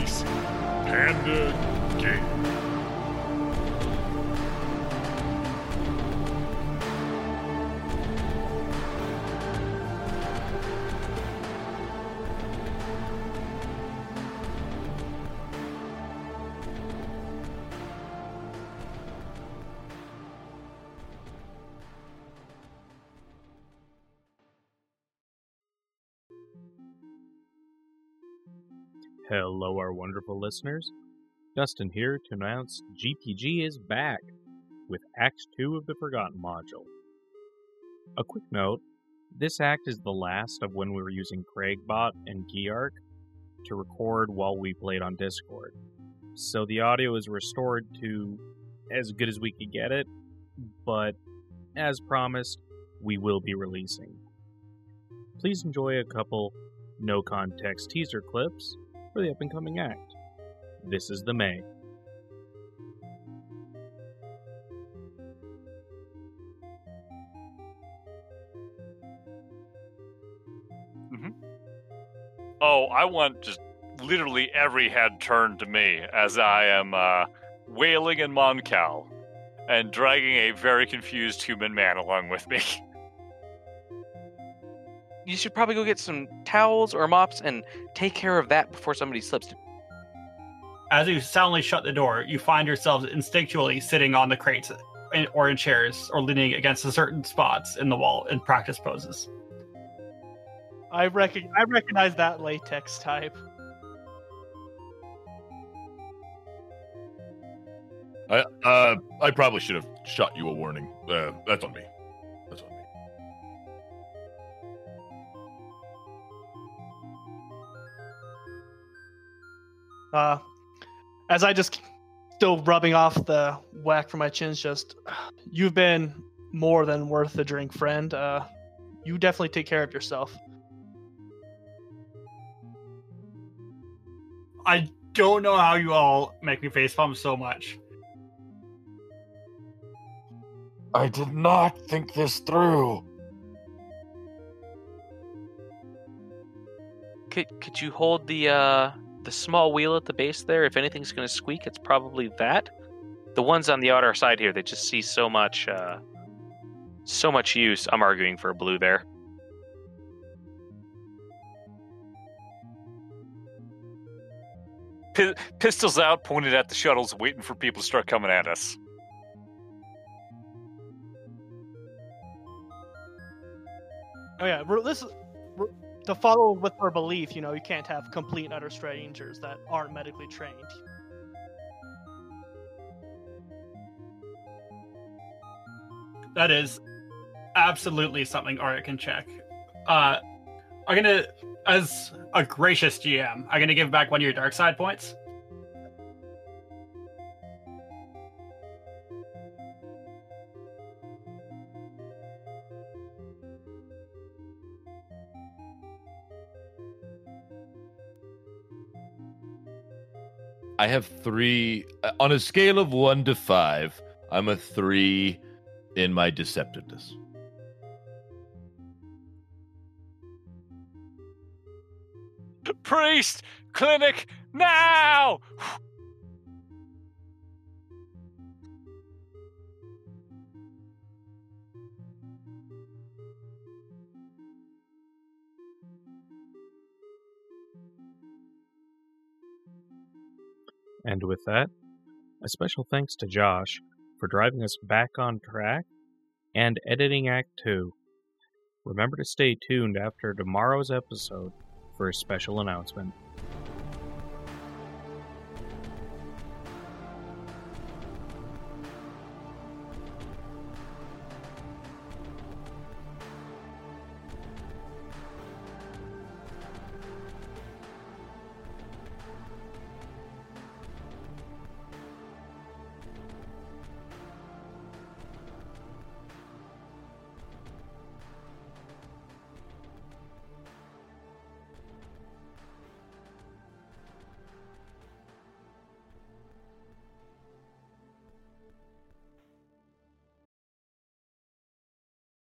release Panda uh, Game. Hello, our wonderful listeners. Dustin here to announce GPG is back with Act 2 of the Forgotten module. A quick note this act is the last of when we were using Craigbot and Geark to record while we played on Discord. So the audio is restored to as good as we could get it, but as promised, we will be releasing. Please enjoy a couple no context teaser clips for the up and coming act. This is the May. Oh, I want just literally every head turned to me as I am uh, wailing in Mon Cal and dragging a very confused human man along with me. You should probably go get some towels or mops and take care of that before somebody slips. As you soundly shut the door, you find yourselves instinctually sitting on the crates or in chairs or leaning against certain spots in the wall in practice poses. I recog I recognize that latex type. I uh, I probably should have shot you a warning. Uh, that's on me. Uh, as I just still rubbing off the whack from my chins, just you've been more than worth the drink, friend. Uh, you definitely take care of yourself. I don't know how you all make me facepalm so much. I did not think this through. Could could you hold the uh the small wheel at the base there? If anything's gonna squeak, it's probably that. The ones on the outer side here, they just see so much uh so much use. I'm arguing for a blue there. Pi- pistols out, pointed at the shuttles, waiting for people to start coming at us. Oh yeah, this is we're, to follow with her belief. You know, you can't have complete and utter strangers that aren't medically trained. That is absolutely something Arya can check. Uh, I'm gonna, as a gracious GM, I'm gonna give back one of your dark side points. I have three uh, on a scale of one to five. I'm a three in my deceptiveness. Priest! Clinic! Now! And with that, a special thanks to Josh for driving us back on track and editing Act 2. Remember to stay tuned after tomorrow's episode for a special announcement.